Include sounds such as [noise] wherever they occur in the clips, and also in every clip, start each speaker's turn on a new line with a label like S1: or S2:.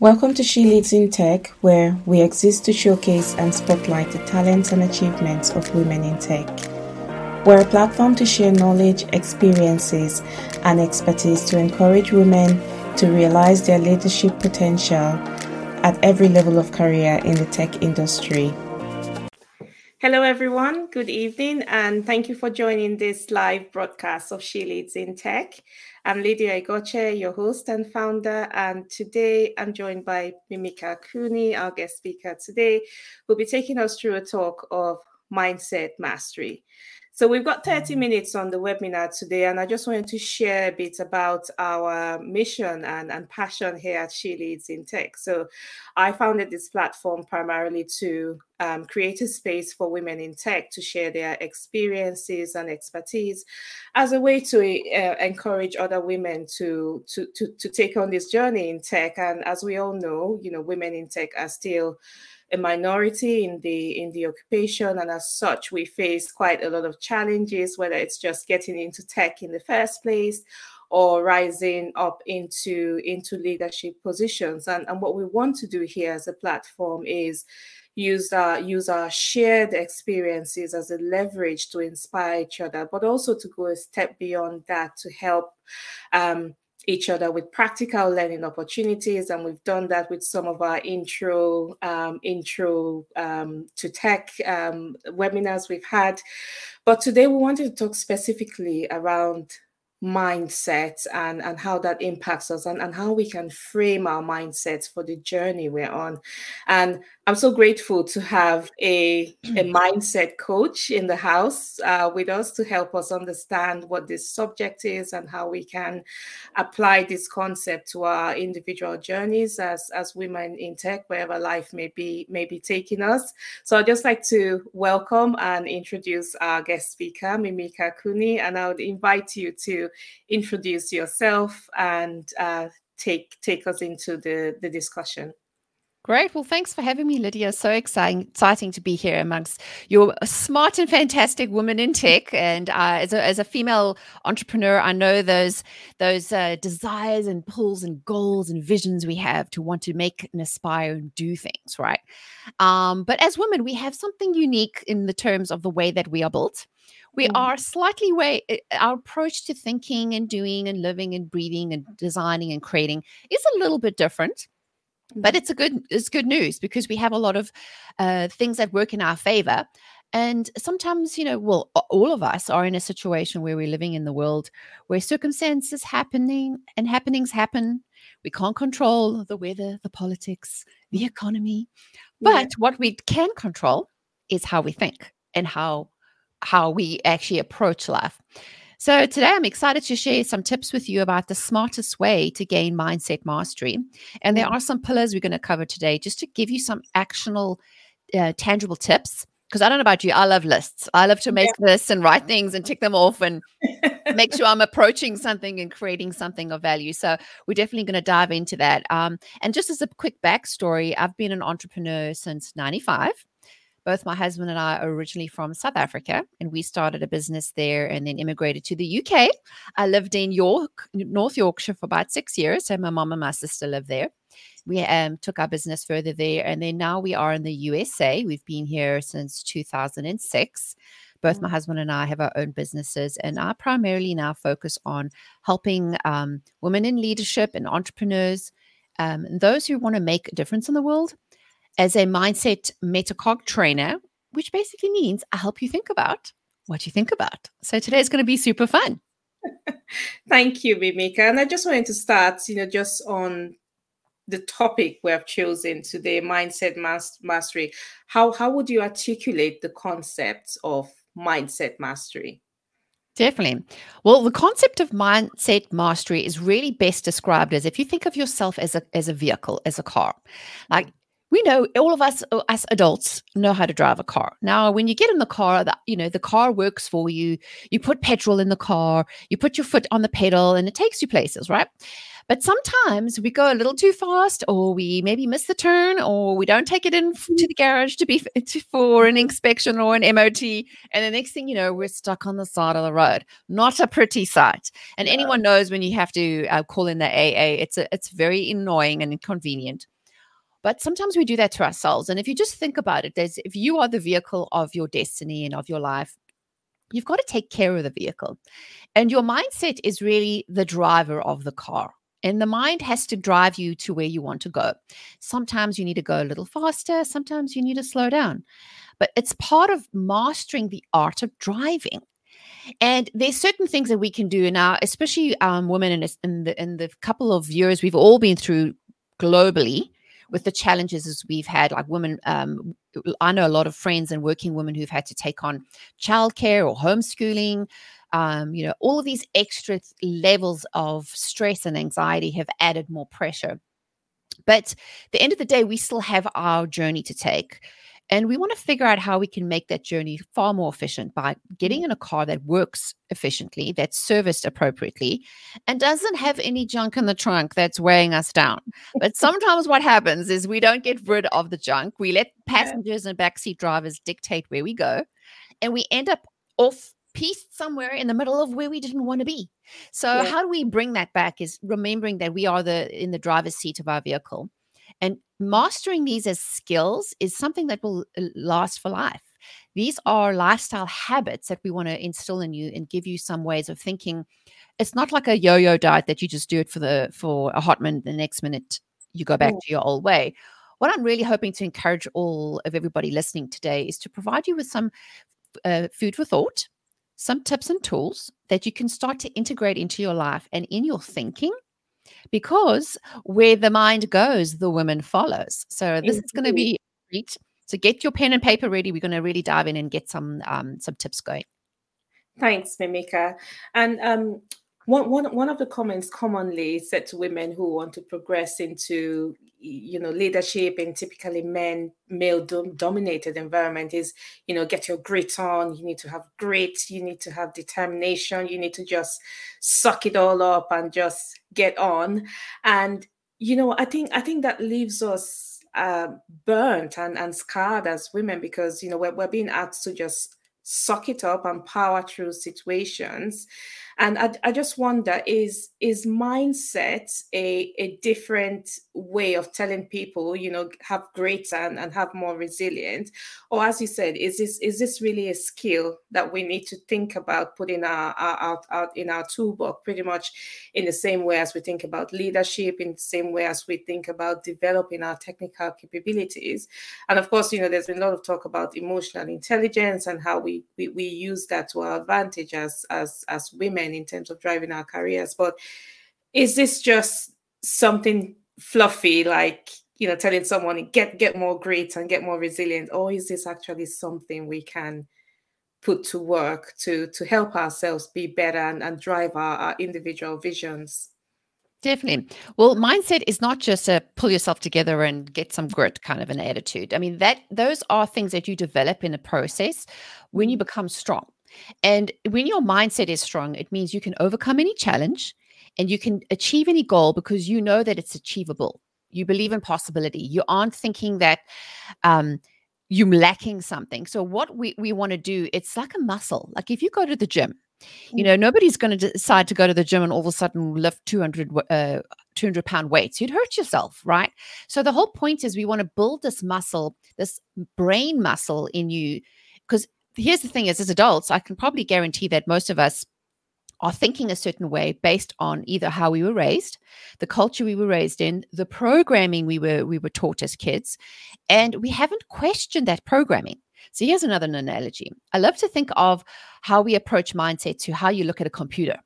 S1: Welcome to She Leads in Tech, where we exist to showcase and spotlight the talents and achievements of women in tech. We're a platform to share knowledge, experiences, and expertise to encourage women to realize their leadership potential at every level of career in the tech industry. Hello, everyone. Good evening, and thank you for joining this live broadcast of She Leads in Tech. I'm Lydia Igoche, your host and founder, and today I'm joined by Mimika Cooney, our guest speaker today, who'll be taking us through a talk of mindset mastery. So we've got 30 minutes on the webinar today, and I just wanted to share a bit about our mission and, and passion here at She Leads in Tech. So I founded this platform primarily to um, create a space for women in tech to share their experiences and expertise as a way to uh, encourage other women to, to, to, to take on this journey in tech. And as we all know, you know, women in tech are still a minority in the in the occupation and as such we face quite a lot of challenges whether it's just getting into tech in the first place or rising up into into leadership positions. And, and what we want to do here as a platform is use our use our shared experiences as a leverage to inspire each other but also to go a step beyond that to help um, each other with practical learning opportunities and we've done that with some of our intro um, intro um, to tech um, webinars we've had. But today we wanted to talk specifically around mindset and and how that impacts us and, and how we can frame our mindsets for the journey we're on. And i'm so grateful to have [clears throat] a, a mindset coach in the house uh, with us to help us understand what this subject is and how we can apply this concept to our individual journeys as as women in tech wherever life may be may be taking us so i'd just like to welcome and introduce our guest speaker mimika Cooney, and i would invite you to introduce yourself and uh, take take us into the the discussion.
S2: Great. Well, thanks for having me, Lydia. So exciting, exciting to be here amongst your smart and fantastic women in tech. And uh, as, a, as a female entrepreneur, I know those those uh, desires and pulls and goals and visions we have to want to make and aspire and do things, right? Um, but as women, we have something unique in the terms of the way that we are built we mm. are slightly way eh, our approach to thinking and doing and living and breathing and designing and creating is a little bit different but mm-hmm. it's a good it's good news because we have a lot of uh, things that work in our favor and sometimes you know well all of us are in a situation where we're living in the world where circumstances happening and happenings happen we can't control the weather the politics the economy but yeah. what we can control is how we think and how how we actually approach life. So, today I'm excited to share some tips with you about the smartest way to gain mindset mastery. And there are some pillars we're going to cover today just to give you some actionable, uh, tangible tips. Because I don't know about you, I love lists. I love to make yeah. lists and write things and tick them off and [laughs] make sure I'm approaching something and creating something of value. So, we're definitely going to dive into that. Um, and just as a quick backstory, I've been an entrepreneur since 95 both my husband and I are originally from South Africa, and we started a business there and then immigrated to the UK. I lived in York, North Yorkshire for about six years. So my mom and my sister live there. We um, took our business further there, and then now we are in the USA. We've been here since 2006 both my mm. husband and I have our own businesses, and I primarily now focus on helping um, women in leadership and entrepreneurs, um, and those who want to make a difference in the world, as a mindset metacog trainer, which basically means I help you think about what you think about. So today is going to be super fun. [laughs]
S1: Thank you, Mimika. And I just wanted to start, you know, just on the topic we have chosen today, mindset mastery. How how would you articulate the concept of mindset mastery?
S2: Definitely. Well, the concept of mindset mastery is really best described as if you think of yourself as a as a vehicle, as a car. Like we know all of us uh, as adults know how to drive a car now when you get in the car that you know the car works for you you put petrol in the car you put your foot on the pedal and it takes you places right But sometimes we go a little too fast, or we maybe miss the turn, or we don't take it in to the garage to be to, for an inspection or an MOT. And the next thing you know, we're stuck on the side of the road. Not a pretty sight. And anyone knows when you have to uh, call in the AA, it's a, it's very annoying and inconvenient. But sometimes we do that to ourselves. And if you just think about it, there's if you are the vehicle of your destiny and of your life, you've got to take care of the vehicle. And your mindset is really the driver of the car. And the mind has to drive you to where you want to go. Sometimes you need to go a little faster, sometimes you need to slow down. But it's part of mastering the art of driving. And there's certain things that we can do now, especially um, women in, in, the, in the couple of years we've all been through globally with the challenges as we've had, like women. Um, I know a lot of friends and working women who've had to take on childcare or homeschooling. Um, you know, all of these extra levels of stress and anxiety have added more pressure. But the end of the day, we still have our journey to take. And we want to figure out how we can make that journey far more efficient by getting mm. in a car that works efficiently, that's serviced appropriately, and doesn't have any junk in the trunk that's weighing us down. But [laughs] sometimes what happens is we don't get rid of the junk. We let passengers and backseat drivers dictate where we go, and we end up off pieced somewhere in the middle of where we didn't want to be. So yeah. how do we bring that back is remembering that we are the in the driver's seat of our vehicle and mastering these as skills is something that will uh, last for life. These are lifestyle habits that we want to instill in you and give you some ways of thinking. It's not like a yo-yo diet that you just do it for the for a hot minute, the next minute you go back to your old way. What I'm really hoping to encourage all of everybody listening today is to provide you with some uh, food for thought, some tips and tools that you can start to integrate into your life and in your thinking because where the mind goes, the woman follows. So this is going to be great. So get your pen and paper ready. We're going to really dive in and get some um, some tips going.
S1: Thanks, Mimika. And um, one, one, one of the comments commonly said to women who want to progress into you know leadership in typically men male dom- dominated environment is you know get your grit on. You need to have grit. You need to have determination. You need to just suck it all up and just get on. And you know i think i think that leaves us uh, burnt and, and scarred as women because you know we're, we're being asked to just suck it up and power through situations and I, I just wonder is is mindset a, a different way of telling people, you know, have greater and, and have more resilient? Or as you said, is this is this really a skill that we need to think about putting our, our out in our toolbox pretty much in the same way as we think about leadership, in the same way as we think about developing our technical capabilities. And of course, you know, there's been a lot of talk about emotional intelligence and how we we, we use that to our advantage as as as women in terms of driving our careers. But is this just something fluffy, like you know, telling someone get get more grit and get more resilient, or is this actually something we can put to work to to help ourselves be better and, and drive our, our individual visions?
S2: Definitely. Well, mindset is not just a pull yourself together and get some grit kind of an attitude. I mean, that those are things that you develop in a process when you mm-hmm. become strong. And when your mindset is strong, it means you can overcome any challenge and you can achieve any goal because you know that it's achievable. You believe in possibility. You aren't thinking that um, you're lacking something. So what we, we want to do, it's like a muscle. Like if you go to the gym, you mm. know, nobody's going to decide to go to the gym and all of a sudden lift 200, uh, 200 pound weights. You'd hurt yourself, right? So the whole point is we want to build this muscle, this brain muscle in you, because here's the thing is as adults i can probably guarantee that most of us are thinking a certain way based on either how we were raised the culture we were raised in the programming we were we were taught as kids and we haven't questioned that programming so here's another analogy i love to think of how we approach mindset to how you look at a computer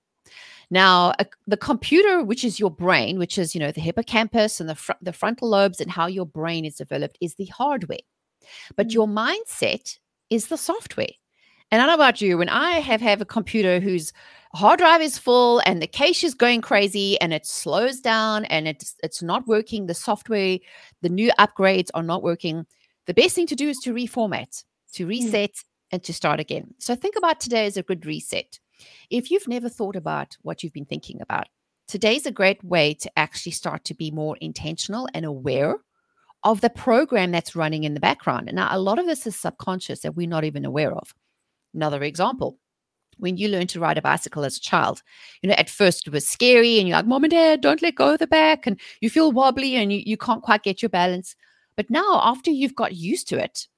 S2: now, a, the computer, which is your brain, which is you know the hippocampus and the fr- the frontal lobes, and how your brain is developed, is the hardware. But mm-hmm. your mindset is the software. And I don't know about you, when I have have a computer whose hard drive is full and the cache is going crazy and it slows down and it's it's not working, the software, the new upgrades are not working. The best thing to do is to reformat, to hmm. reset, mm. and to start again. So think about today as a good reset. If you've never thought about what you've been thinking about, today's a great way to actually start to be more intentional and aware of the program that's running in the background. And now a lot of this is subconscious that we're not even aware of. Another example when you learn to ride a bicycle as a child. You know, at first it was scary and you're like, Mom and Dad, don't let go of the back. And you feel wobbly and you, you can't quite get your balance. But now, after you've got used to it,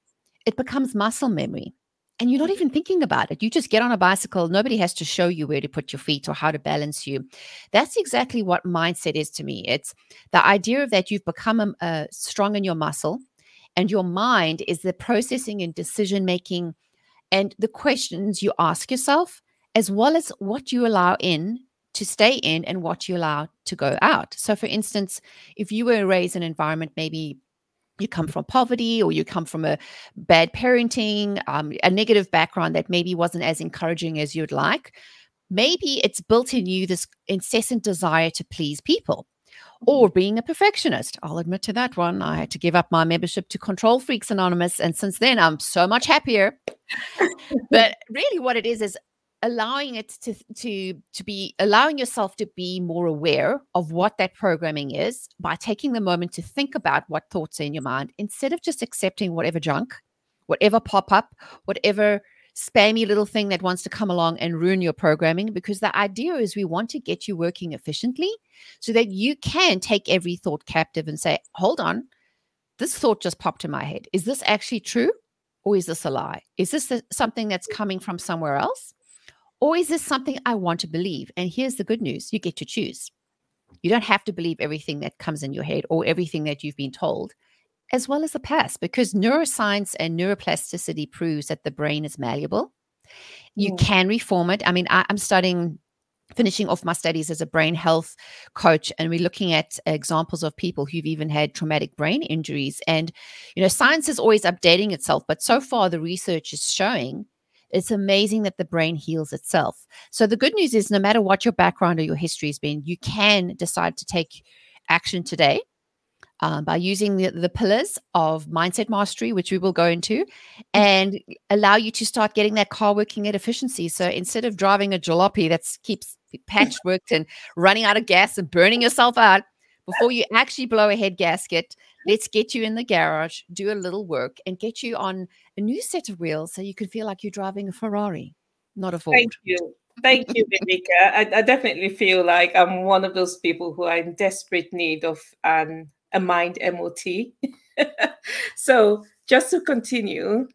S2: it becomes muscle memory. And you're not even thinking about it. You just get on a bicycle. Nobody has to show you where to put your feet or how to balance you. That's exactly what mindset is to me. It's the idea of that you've become um, uh, strong in your muscle, and your mind is the processing and decision making and the questions you ask yourself, as well as what you allow in to stay in and what you allow to go out. So, for instance, if you were raised in an environment, maybe you come from poverty or you come from a bad parenting, um, a negative background that maybe wasn't as encouraging as you'd like, maybe it's built in you this incessant desire to please people or being a perfectionist. I'll admit to that one. I had to give up my membership to Control Freaks Anonymous. And since then, I'm so much happier. [laughs] but really, what it is is allowing it to to to be allowing yourself to be more aware of what that programming is by taking the moment to think about what thoughts are in your mind instead of just accepting whatever junk whatever pop up whatever spammy little thing that wants to come along and ruin your programming because the idea is we want to get you working efficiently so that you can take every thought captive and say, hold on, this thought just popped in my head. Is this actually true? Or is this a lie? Is this something that's coming from somewhere else? Or is this something I want to believe? And here's the good news you get to choose. You don't have to believe everything that comes in your head or everything that you've been told as well as the past, because neuroscience and neuroplasticity proves that the brain is malleable. You mm. can reform it. I mean, I, I'm studying finishing off my studies as a brain health coach and we're looking at examples of people who've even had traumatic brain injuries and you know science is always updating itself but so far the research is showing it's amazing that the brain heals itself so the good news is no matter what your background or your history has been you can decide to take action today um, by using the, the pillars of mindset mastery, which we will go into, mm-hmm. and allow you to start getting that car working at efficiency. So instead of driving a jalopy that keeps [laughs] patchworked and running out of gas and burning yourself out, before you actually blow a head gasket, let's get you in the garage, do a little work, and get you on a new set of wheels so you can feel like you're driving a Ferrari, not a Ford.
S1: Thank you. Thank you, Mimika. I, I, definitely feel like I'm one of those people who are in desperate need of an a mind MOT. [laughs] so, just to continue,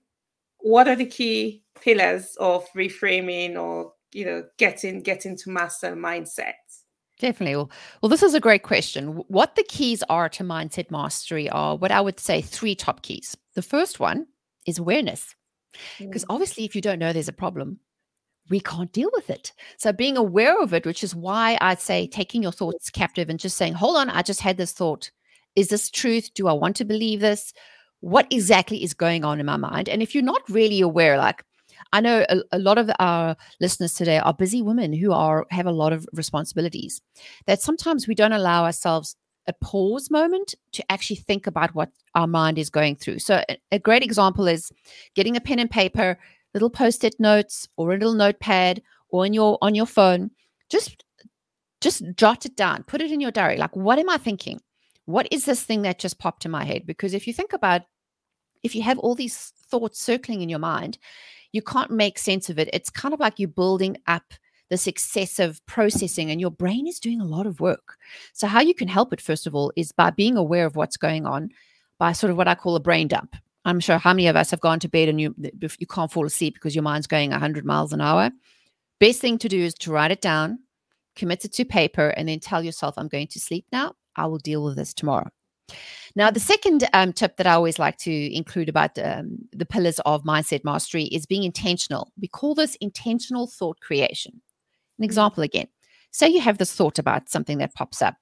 S1: what are the key pillars of reframing or you know getting getting to master mindset?
S2: Definitely. Well, well, this is a great question. What the keys are to mindset mastery are what I would say three top keys. The first one is awareness. Because mm. obviously, if you don't know there's a problem, we can't deal with it. So being aware of it, which is why I'd say taking your thoughts captive and just saying, hold on, I just had this thought. Is this truth? Do I want to believe this? What exactly is going on in my mind? And if you're not really aware, like I know a, a, lot of our listeners today are busy women who are have a lot of responsibilities. That sometimes we don't allow ourselves a pause moment to actually think about what our mind is going through. So a, great example is getting a pen and paper, little post-it notes or a little notepad or in your on your phone. Just just jot it down, put it in your diary. Like, what am I thinking? what is this thing that just popped in my head? Because if you think about, if you have all these thoughts circling in your mind, you can't make sense of it. It's kind of like you're building up this excessive processing and your brain is doing a lot of work. So, how you can help it, first of all, is by being aware of what's going on by sort of what I call a brain dump. I'm sure how many of us have gone to bed and you you can't fall asleep because your mind's going 100 miles an hour. Best thing to do is to write it down, commit it to paper, and then tell yourself, I'm going to sleep now. I will deal with this tomorrow. Now, the second um, tip that I always like to include about um, the pillars of mindset mastery is being intentional. We call this intentional thought creation. An mm-hmm. example again say you have this thought about something that pops up.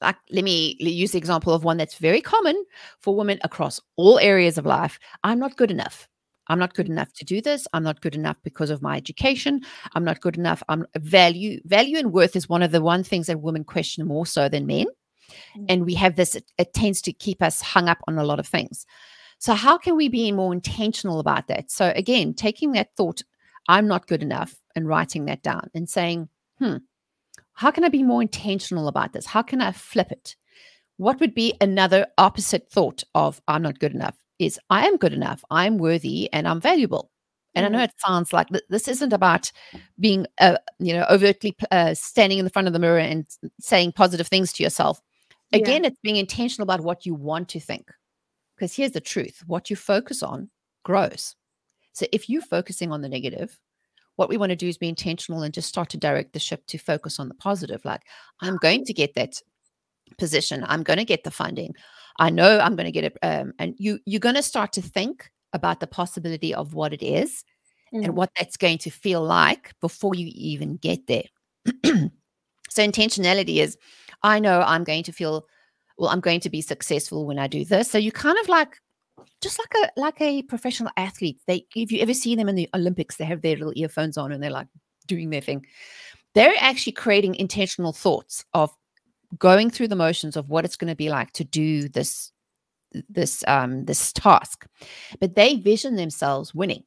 S2: Like, let me use the example of one that's very common for women across all areas of life. I'm not good enough. I'm not good enough to do this. I'm not good enough because of my education. I'm not good enough. I'm value, value and worth is one of the one things that women question more so than men. Mm. And we have this, it tends to keep us hung up on a lot of things. So, how can we be more intentional about that? So, again, taking that thought, I'm not good enough, and writing that down and saying, hmm, how can I be more intentional about this? How can I flip it? What would be another opposite thought of I'm not good enough? Is I am good enough, I'm worthy, and I'm valuable. And I know mm. it sounds like this isn't about being, uh, you know, overtly uh, standing in the front of the mirror and saying positive things to yourself. Again, yeah. it's being intentional about what you want to think. Because here's the truth what you focus on grows. So if you're focusing on the negative, what we want to do is be intentional and just start to direct the ship to focus on the positive. Like, I'm going to get that position. I'm going to get the funding. I know I'm going to get it. Um, and you, you're going to start to think about the possibility of what it is mm. and what that's going to feel like before you even get there. [clears throat] so intentionality is I know I'm going to feel well, I'm going to be successful when I do this. So you kind of like just like a like a professional athlete. They if you ever see them in the Olympics, they have their little earphones on and they're like doing their thing. They're actually creating intentional thoughts of going through the motions of what it's going to be like to do this this um this task but they vision themselves winning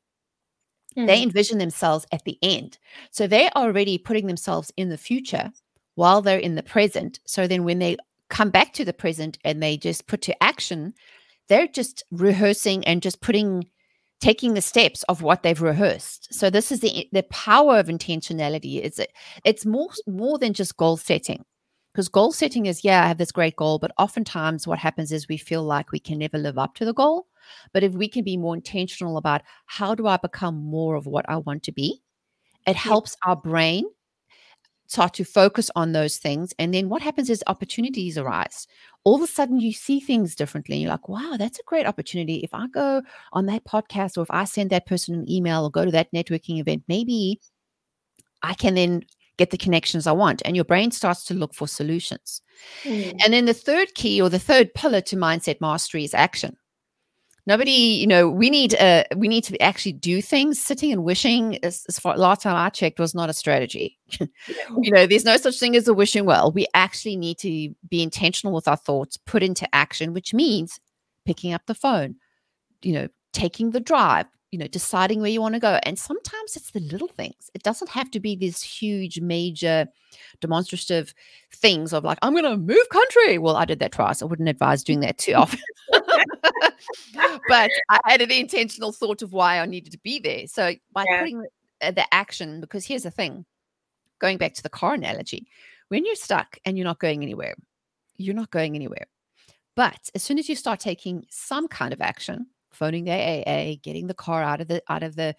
S2: mm. they envision themselves at the end so they're already putting themselves in the future while they're in the present. So then when they come back to the present and they just put to action they're just rehearsing and just putting taking the steps of what they've rehearsed. So this is the the power of intentionality it's it's more more than just goal setting. Because goal setting is, yeah, I have this great goal, but oftentimes what happens is we feel like we can never live up to the goal. But if we can be more intentional about how do I become more of what I want to be, it helps our brain start to focus on those things. And then what happens is opportunities arise. All of a sudden, you see things differently. You're like, wow, that's a great opportunity. If I go on that podcast or if I send that person an email or go to that networking event, maybe I can then get the connections I want. And your brain starts to look for solutions. Mm. And then the third key or the third pillar to mindset mastery is action. Nobody, you know, we need uh we need to actually do things. Sitting and wishing, as, as far last time I checked, was not a strategy. [laughs] you know, there's no such thing as a wishing well. We actually need to be intentional with our thoughts, put into action, which means picking up the phone, you know, taking the drive, you know deciding where you want to go and sometimes it's the little things it doesn't have to be this huge major demonstrative things of like i'm going to move country well i did that twice i wouldn't advise doing that too often [laughs] [laughs] but i had an intentional thought of why i needed to be there so by yeah. putting the, action because here's the thing going back to the car analogy when you're stuck and you're not going anywhere you're not going anywhere but as soon as you start taking some kind of action phoning the AA, getting the car out of the out of the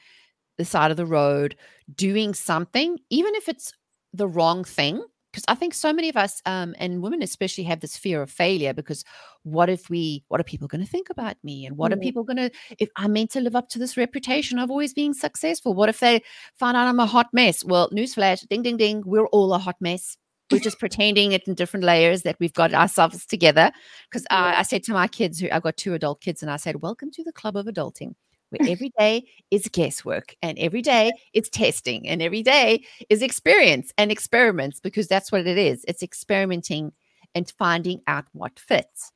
S2: the side of the road, doing something, even if it's the wrong thing. Because I think so many of us, um, and women especially, have this fear of failure. Because what if we? What are people going to think about me? And what mm. are people going to? If I'm meant to live up to this reputation of always being successful, what if they find out I'm a hot mess? Well, newsflash, ding, ding, ding, we're all a hot mess we're just [laughs] pretending it in different layers that we've got ourselves together. Because uh, I said to my kids, who I've got two adult kids, and I said, "Welcome to the club of adulting." Where every day is guesswork and every day is testing and every day is experience and experiments because that's what it is. It's experimenting and finding out what fits.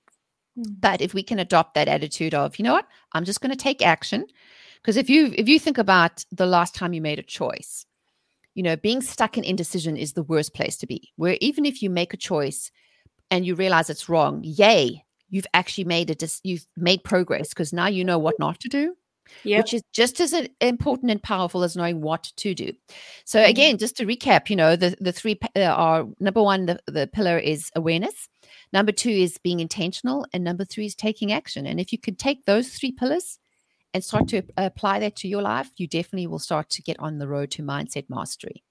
S2: Mm. But if we can adopt that attitude of, you know what, I'm just going to take action. Because if you if you think about the last time you made a choice, you know, being stuck in indecision is the worst place to be. Where even if you make a choice and you realize it's wrong, yay, you've actually made it. Dis- you've made progress because now you know what not to do. Yep. which is just as important and powerful as knowing what to do. So mm-hmm. again, just to recap, you know, the the three uh, are number one, the, the pillar is awareness. Number two is being intentional, and number three is taking action. And if you can take those three pillars and start to apply that to your life, you definitely will start to get on the road to mindset mastery.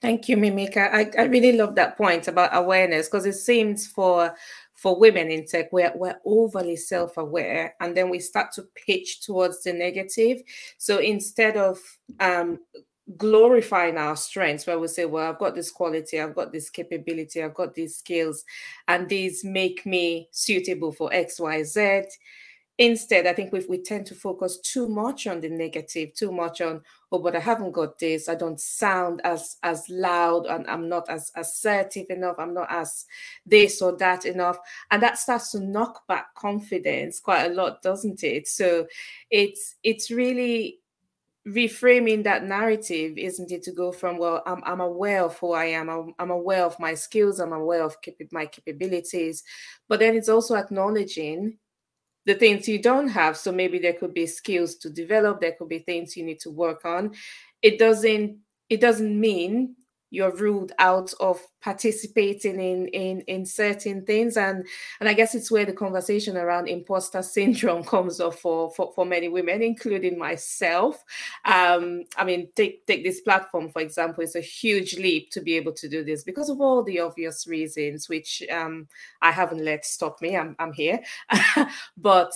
S1: Thank you, Mimika. I, I really love that point about awareness because it seems for for women in tech, we're, we're overly self-aware and then we start to pitch towards the negative. So instead of um, glorifying our strengths where we say well i've got this quality i've got this capability i've got these skills and these make me suitable for xyz Instead, I think we we tend to focus too much on the negative, too much on, oh, but I haven't got this. I don't sound as as loud, and I'm not as assertive enough. I'm not as this or that enough, and that starts to knock back confidence quite a lot, doesn't it? So, it's it's really reframing that narrative isn't it to go from well i'm, I'm aware of who i am I'm, I'm aware of my skills i'm aware of my capabilities but then it's also acknowledging the things you don't have so maybe there could be skills to develop there could be things you need to work on. It doesn't it doesn't mean you're ruled out of participating in in in certain things. And and i guess it's where the conversation around imposter syndrome [laughs] comes up for for, for many women including myself. Um i mean take take this platform for example. It's a huge leap to be able to do this because of all the obvious reasons which um i haven't let stop me. I'm, I'm here. [laughs] But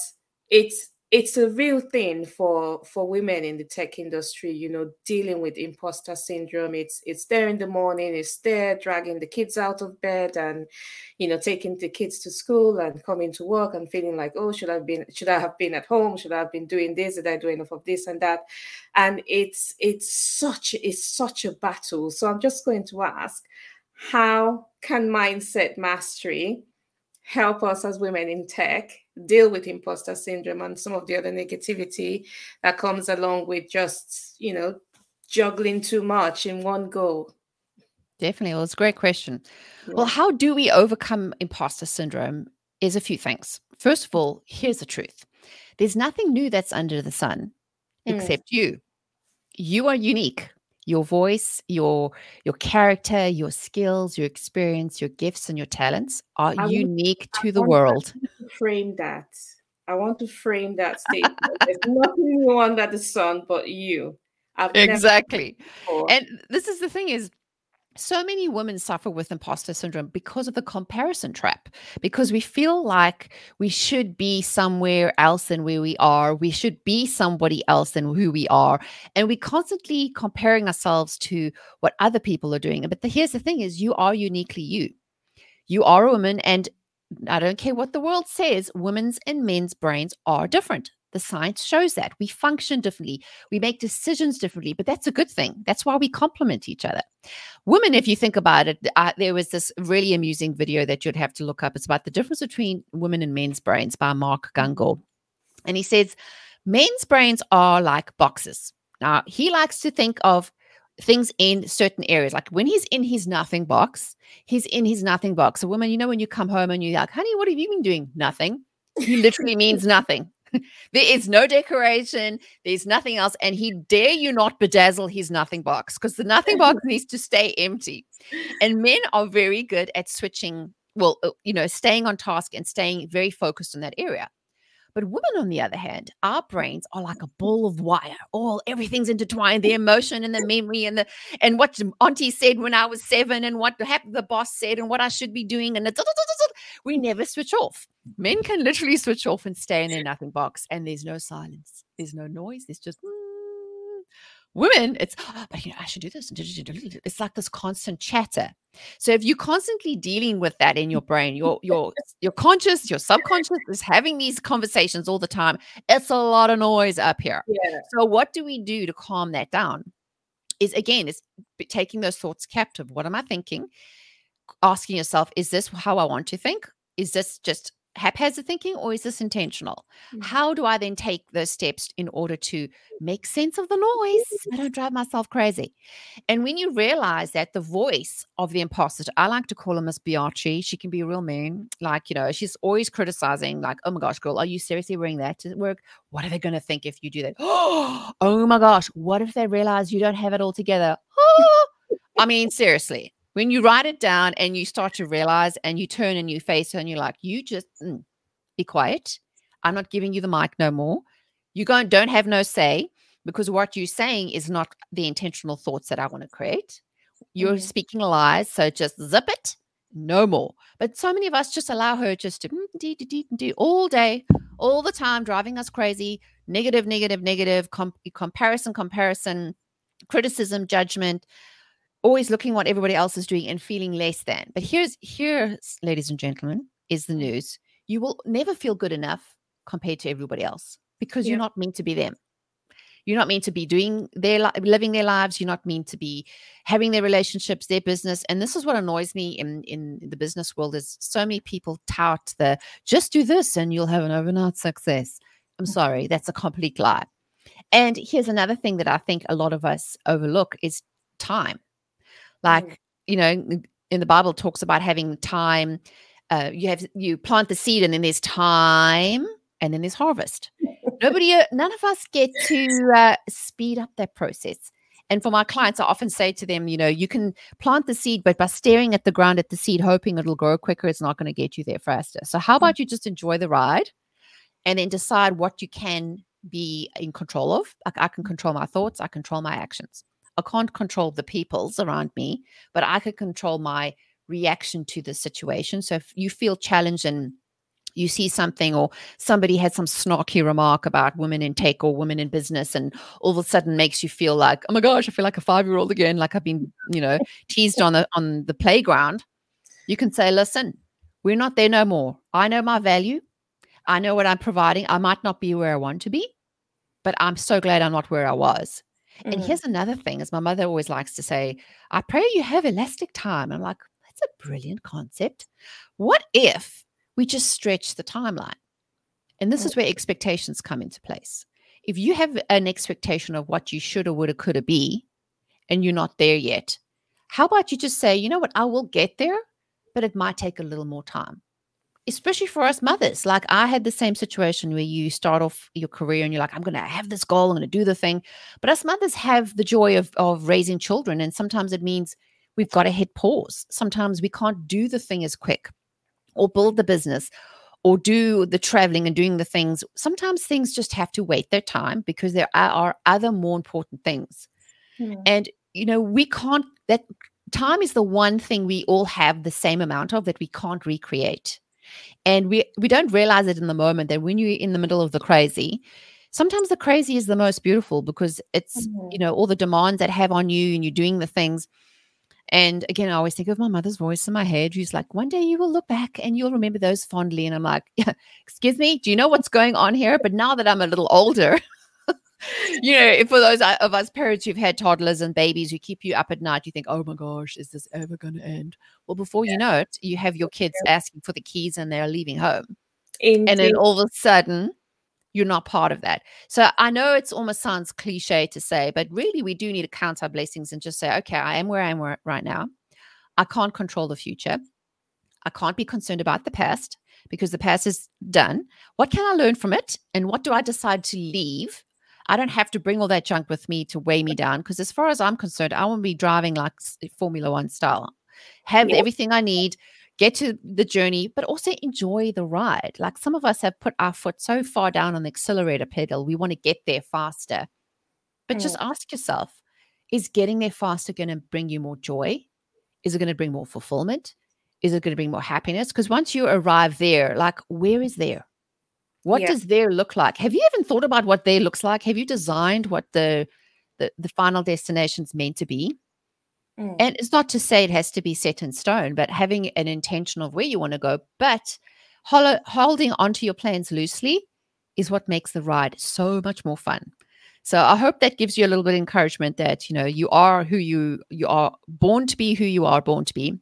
S1: it's it's a real thing for for women in the tech industry you know dealing with imposter syndrome. It's it's there in the morning it's there dragging the kids out of bed and you know taking the kids to school and coming to work and feeling like oh should i have been should i have been at home? Should i have been doing this? Did i do enough of this and that? And it's it's such it's such a battle. So i'm just going to ask how can mindset mastery help us as women in tech deal with imposter syndrome and some of the other negativity that comes along with just, you know, juggling too much in one go?
S2: Definitely. Well, it's a great question. Yeah. Well, how do we overcome imposter syndrome? Is a few things. First of all, here's the truth there's nothing new that's under the sun mm. except you. You are unique your voice your your character your skills your experience your gifts and your talents are I unique to the world.
S1: to frame that. I want to frame that statement. There's nothing new under the sun but you.
S2: I've exactly. and this is the thing is so many women suffer with imposter syndrome because of the comparison trap because we feel like we should be somewhere else than where we are we should be somebody else than who we are and we constantly comparing ourselves to what other people are doing but the, here's the thing is you are uniquely you you are a woman and I don't care what the world says, women's and men's brains are different. The science shows that we function differently, we make decisions differently, but that's a good thing. That's why we complement each other. Women, if you think about it, uh, there was this really amusing video that you'd have to look up. It's about the difference between women and men's brains by Mark Gungor. And he says, men's brains are like boxes. Now, he likes to think of things in certain areas. Like when he's in his nothing box, he's in his nothing box. A woman, you know, when you come home and you're like, honey, what have you been doing? Nothing. He literally means [laughs] nothing. There is no decoration. There's nothing else. And he dare you not bedazzle his nothing box because the nothing box [laughs] needs to stay empty. And men are very good at switching, well, uh, you know, staying on task and staying very focused on that area. But women, on the other hand, our brains are like a ball of wire. All everything's intertwined. The [laughs] emotion and the memory and the and what Auntie said when I was seven and what the boss said and what I should be doing. And we never switch off. Men can literally switch off and stay in their nothing box, and there's no silence. There's no noise. There's just. Mm, women it's oh, but you know i should do this. It's like this constant chatter. So if you're constantly dealing with that in your brain your your your conscious your subconscious is having these conversations all the time. It's a lot of noise up here. Yeah. so what do we do to calm that down? Is again is taking those thoughts captive. What am i thinking? Asking yourself is this how i want to think? Is this just haphazard thinking or is this intentional? Mm-hmm. How do I then take those steps in order to make sense of the noise? I don't drive myself crazy. And when you realize that the voice of the imposter, I like to call her Miss Biaggi, she can be a real mean. Like, you know, she's always criticizing, like, oh my gosh, girl, are you seriously wearing that to work? What are they going to think if you do that? [gasps] Oh my gosh, what if they realize you don't have it all together? [gasps] I mean, seriously, when you write it down and you start to realize and you turn and you face her and you're like, you just mm, be quiet. I'm not giving you the mic no more. You go don't have no say because what you're saying is not the intentional thoughts that I want to create. You're mm-hmm. speaking lies. So just zip it, no more. But so many of us just allow her just to do all day, all the time, driving us crazy. Negative, negative, negative, com- comparison, comparison, criticism, judgment always looking what everybody else is doing and feeling less than. But here's here, ladies and gentlemen, is the news. You will never feel good enough compared to everybody else because yeah. you're not meant to be them. You're not meant to be doing their living their lives. You're not meant to be having their relationships, their business. And this is what annoys me in in the business world is so many people tout the just do this and you'll have an overnight success. I'm mm. sorry, that's a complete lie. And here's another thing that I think a lot of us overlook is time. Like, mm. you know, in the Bible talks about having time. Uh, you have you plant the seed, and then there's time, and then there's harvest. [laughs] Nobody, uh, none of us get to uh, speed up that process. And for my clients, I often say to them, you know, you can plant the seed, but by staring at the ground at the seed, hoping it'll grow quicker, it's not going to get you there faster. So, how mm. about you just enjoy the ride and then decide what you can be in control of? Like, I can control my thoughts, I control my actions. I can't control the peoples around me, but I can control my reaction to the situation. So, if you feel challenged and you see something or somebody had some snarky remark about women in tech or women in business and all of a sudden makes you feel like oh my gosh i feel like a five year old again like i've been you know [laughs] teased on the on the playground you can say listen we're not there no more. I know my value. I know what i'm providing. I might not be where i want to be but i'm so glad i'm not where i was mm-hmm. and here's another thing as my mother always likes to say i pray you have elastic time i'm like that's a brilliant concept what if we just stretch the timeline. And this is mm. where expectations come into place. If you have an expectation of what you should or would or could have be, and you're not there yet, how about you just say, you know what, I will get there, but it might take a little more time. Especially for us mothers. Like I had the same situation where you start off your career and you're like, I'm going to have this goal, I'm going to do the thing. But us mothers have the joy of, of raising children. And sometimes it means we've got to hit pause. Sometimes we can't do the thing as quick or build the business or do the traveling and doing the things, sometimes things just have to wait their time because there are other more important things. Mm. And, you know, we can't, that time is the one thing we all have the same amount of that we can't recreate. And we, we don't realize it in the moment that when you're in the middle of the crazy, sometimes the crazy is the most beautiful because it's, mm. you know, all the demands that have on you and you're doing the things and again, I always think of my mother's voice in my head. She's like, one day you will look back and you'll remember those fondly. And I'm like, yeah, [laughs] excuse me, do you know what's going on here? But now that I'm a little older, [laughs] you know, for those of us parents who've had toddlers and babies who keep you up at night, you think, oh my gosh, is this ever going to end? Well, before yeah. you know it, you have your kids yeah. asking for the keys and they're leaving home. Indeed. And then all of a sudden, you're not part of that. So I know it's almost sounds cliche to say, but really we do need to count our blessings and just say, okay, I am where I am right now. I can't control the future. I can't be concerned about the past because the past is done. What can I learn from it? And what do I decide to leave? I don't have to bring all that junk with me to weigh me down because, as far as I'm concerned, I want to be driving like Formula One style. Have yep. everything I need, get to the journey, but also enjoy the ride. Like some of us have put our foot so far down on the accelerator pedal, we want to get there faster. But mm. just ask yourself is getting there faster going to bring you more joy? Is it going to bring more fulfillment? Is it going to bring more happiness? Because once you arrive there, like, where is there? What yeah. does there look like? Have you even thought about what there looks like? Have you designed what the the, the final destination is meant to be? Mm. And it's not to say it has to be set in stone, but having an intention of where you want to go, but hol- holding onto your plans loosely is what makes the ride so much more fun. So I hope that gives you a little bit of encouragement that you know you are who you you are born to be who you are born to be.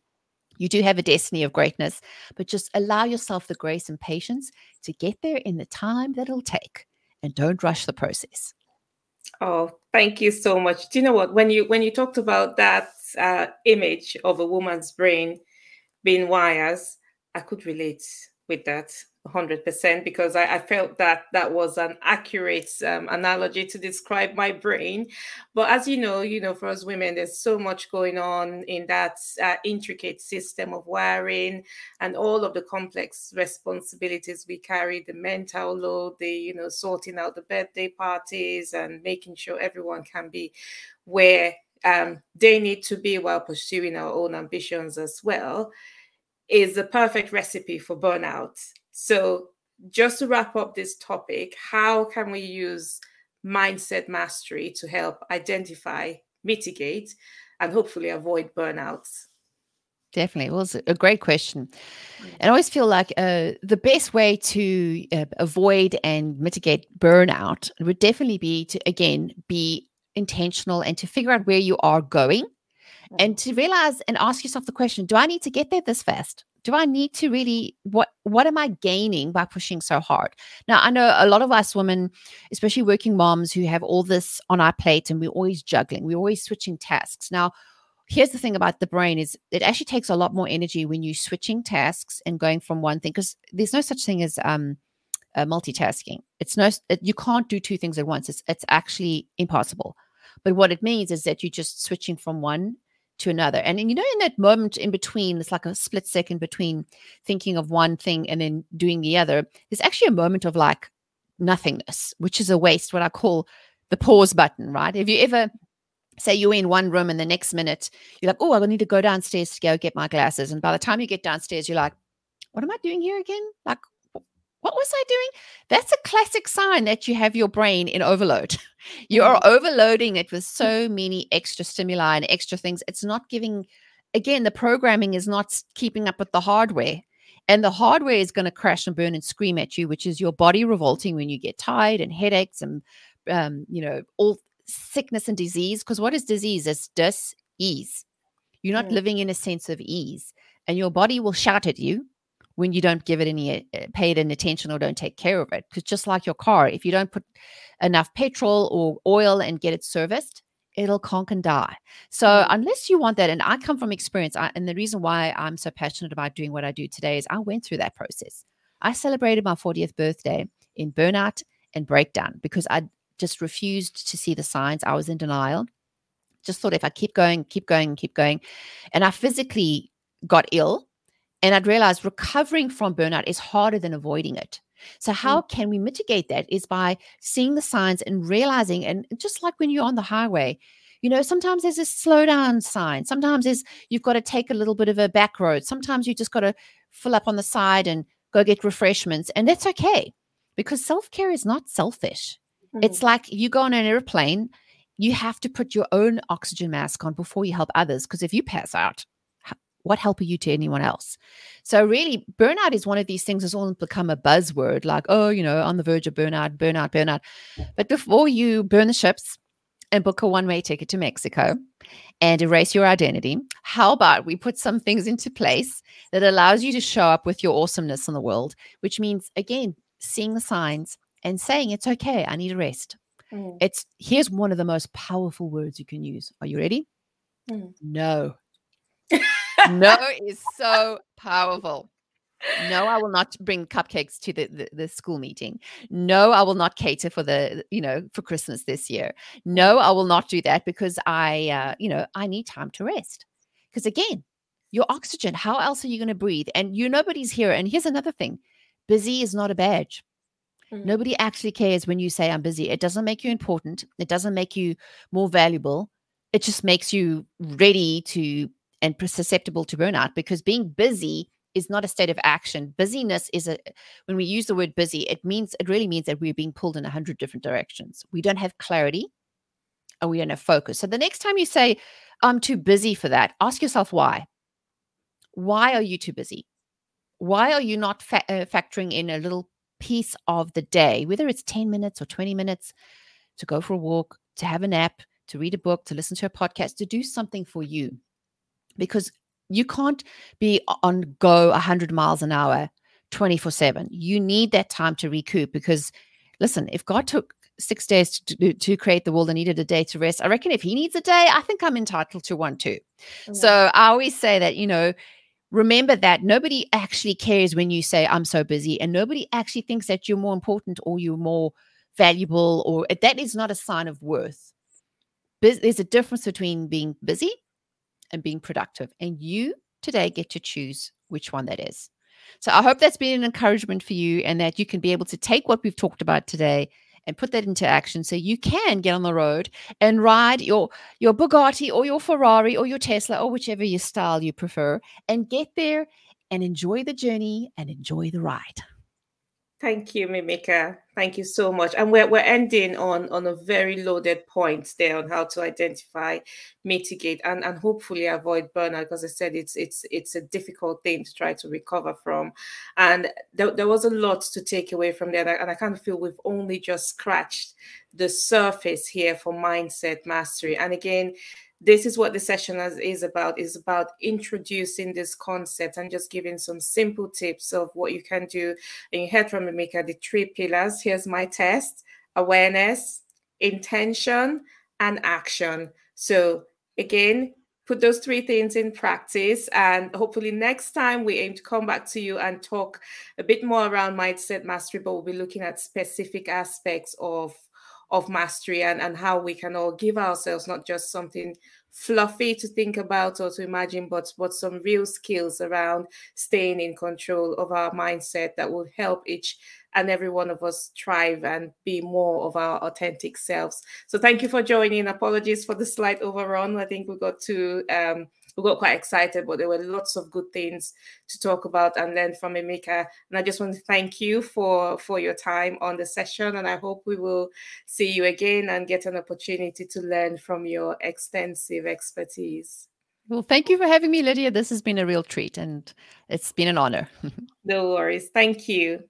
S2: You do have a destiny of greatness, but just allow yourself the grace and patience to get there in the time that it'll take and don't rush the process.
S1: Oh, thank you so much. Do you know what when you when you talked about that uh, image of a woman's brain being wires, I could relate with that 100% because I, I, felt that that was an accurate um, analogy to describe my brain but as you know you know for us women there's so much going on in that uh, intricate system of wiring and all of the complex responsibilities we carry the mental load the you know sorting out the birthday parties and making sure everyone can be where um, they need to be while pursuing our own ambitions as well is the perfect recipe for burnout. So, just to wrap up this topic, how can we use mindset mastery to help identify, mitigate, and hopefully avoid burnouts?
S2: Definitely. Well, it's a great question. Mm. And I always feel like uh, the best way to uh, avoid and mitigate burnout would definitely be to, again, be intentional and to figure out where you are going and to realize and ask yourself the question do I need to get there this fast? Do I need to really what what am I gaining by pushing so hard? Now I know a lot of us women, especially working moms who have all this on our plate and we're always juggling, we're always switching tasks. Now, here's the thing about the brain is it actually takes a lot more energy when you're switching tasks and going from one thing because there's no such thing as um uh, multitasking. It's no it, you can't do two things at once. It's it's actually impossible. But what it means is that you're just switching from one to another. And, and you know, in that moment in between, it's like a split second between thinking of one thing and then doing the other. There's actually a moment of like nothingness, which is a waste, what I call the pause button, right? If you ever say you're in one room and the next minute you're like, oh, I need to go downstairs to go get my glasses. And by the time you get downstairs, you're like, what am I doing here again? Like, what was I doing? That's a classic sign that you have your brain in overload. [laughs] you are mm-hmm. overloading it with so many extra stimuli and extra things. It's not giving, again, the programming is not keeping up with the hardware. And the hardware is going to crash and burn and scream at you, which is your body revolting when you get tired and headaches and, um, you know, all sickness and disease. Because what is disease? It's dis ease. You're not mm. living in a sense of ease. And your body will shout at you when you don't give it any uh, pay it any attention or don't take care of it. Because just like your car if you don't put enough petrol or oil and get it serviced it'll conk and die. So mm-hmm. unless you want that and i come from experience I, and the reason why i'm so passionate about doing what i do today is i went through that process. I celebrated my 40th birthday in burnout and breakdown because i just refused to see the signs. I was in denial. Just thought if i keep going keep going keep going and i physically got ill and I'd realized recovering from burnout is harder than avoiding it. So, how mm. can we mitigate that? Is by seeing the signs and realizing, and just like when you're on the highway, you know, sometimes there's a slowdown sign. Sometimes there's you've got to take a little bit of a back road. Sometimes you just got to fill up on the side and go get refreshments. And that's okay because self care is not selfish. Mm. It's like you go on an airplane, you have to put your own oxygen mask on before you help others. Because if you pass out, what help are you to anyone else? So really, burnout is one of these things that's all become a buzzword, like, oh, you know, on the verge of burnout, burnout, burnout. But before you burn the ships and book a one-way ticket to Mexico and erase your identity, how about we put some things into place that allows you to show up with your awesomeness in the world, which means again, seeing the signs and saying it's okay, I need a rest. Mm. It's here's one of the most powerful words you can use. Are you ready? Mm. No. No [laughs] is so powerful. No, I will not bring cupcakes to the, the, the, school meeting. No, I will not cater for the, you know, for Christmas this year. No, I will not do that because I, uh, you know, I need time to rest. Because again, your oxygen, how else are you going to breathe? And you, nobody's here. And here's another thing busy is not a badge. Mm-hmm. Nobody actually cares when you say I'm busy. It doesn't make you important, it doesn't make you more valuable. It just makes you ready to and susceptible to burnout because being busy is not a state of action. Busyness is a when we use the word busy, it means it really means that we're being pulled in a hundred different directions. We don't have clarity and we don't have focus. So the next time you say, I'm too busy for that, ask yourself why. Why are you too busy? Why are you not fa- uh, factoring in a little piece of the day, whether it's 10 minutes or 20 minutes, to go for a walk, to have a nap, to read a book, to listen to a podcast, to do something for you? Because you can't be on go 100 miles an hour 24 7 you need that time to recoup because listen if god took six days to, to create the world and needed a day to rest i reckon if he needs a day i think i'm entitled to one too. Mm-hmm. so i always say that you know remember that nobody actually cares when you say i'm so busy and nobody actually thinks that you're more important or you're more valuable or that is not a sign of worth. There's a difference between being busy and being productive. And you today get to choose which one that is. So I hope that's been an encouragement for you and that you can be able to take what we've talked about today and put that into action so you can get on the road and ride your your Bugatti or your Ferrari or your Tesla or whichever your style you prefer and get there and enjoy the journey and enjoy the ride.
S1: Thank you, Mimika. Thank you so much. And we're, we're ending on, on a very loaded point there on how to identify, mitigate, and, and hopefully avoid burnout. Because I said it's it's it's a difficult thing to try to recover from. And there, there was a lot to take away from there. And I kind of feel we've only just scratched the surface here for mindset mastery. And again, this is what the session is about is about introducing this concept and just giving some simple tips of what you can do and you heard from Mimika the three pillars. Here's my test awareness intention and action. So again put those three things in practice and hopefully next time we aim to come back to you and talk a bit more around mindset mastery but we'll be looking at specific aspects of of mastery and, and how we can all give ourselves not just something fluffy to think about or to imagine, but but some real skills around staying in control of our mindset that will help each and every one of us thrive and be more of our authentic selves. So thank you for joining. Apologies for the slight overrun. I think we got to um, we got quite excited, but there were lots of good things to talk about and learn from Mimika. And I just want to thank you for for your time on the session. And I hope we will see you again and get an opportunity to learn from your extensive expertise.
S2: Well, thank you for having me, Lydia. This has been a real treat and it's been an honor. [laughs]
S1: no worries. Thank you.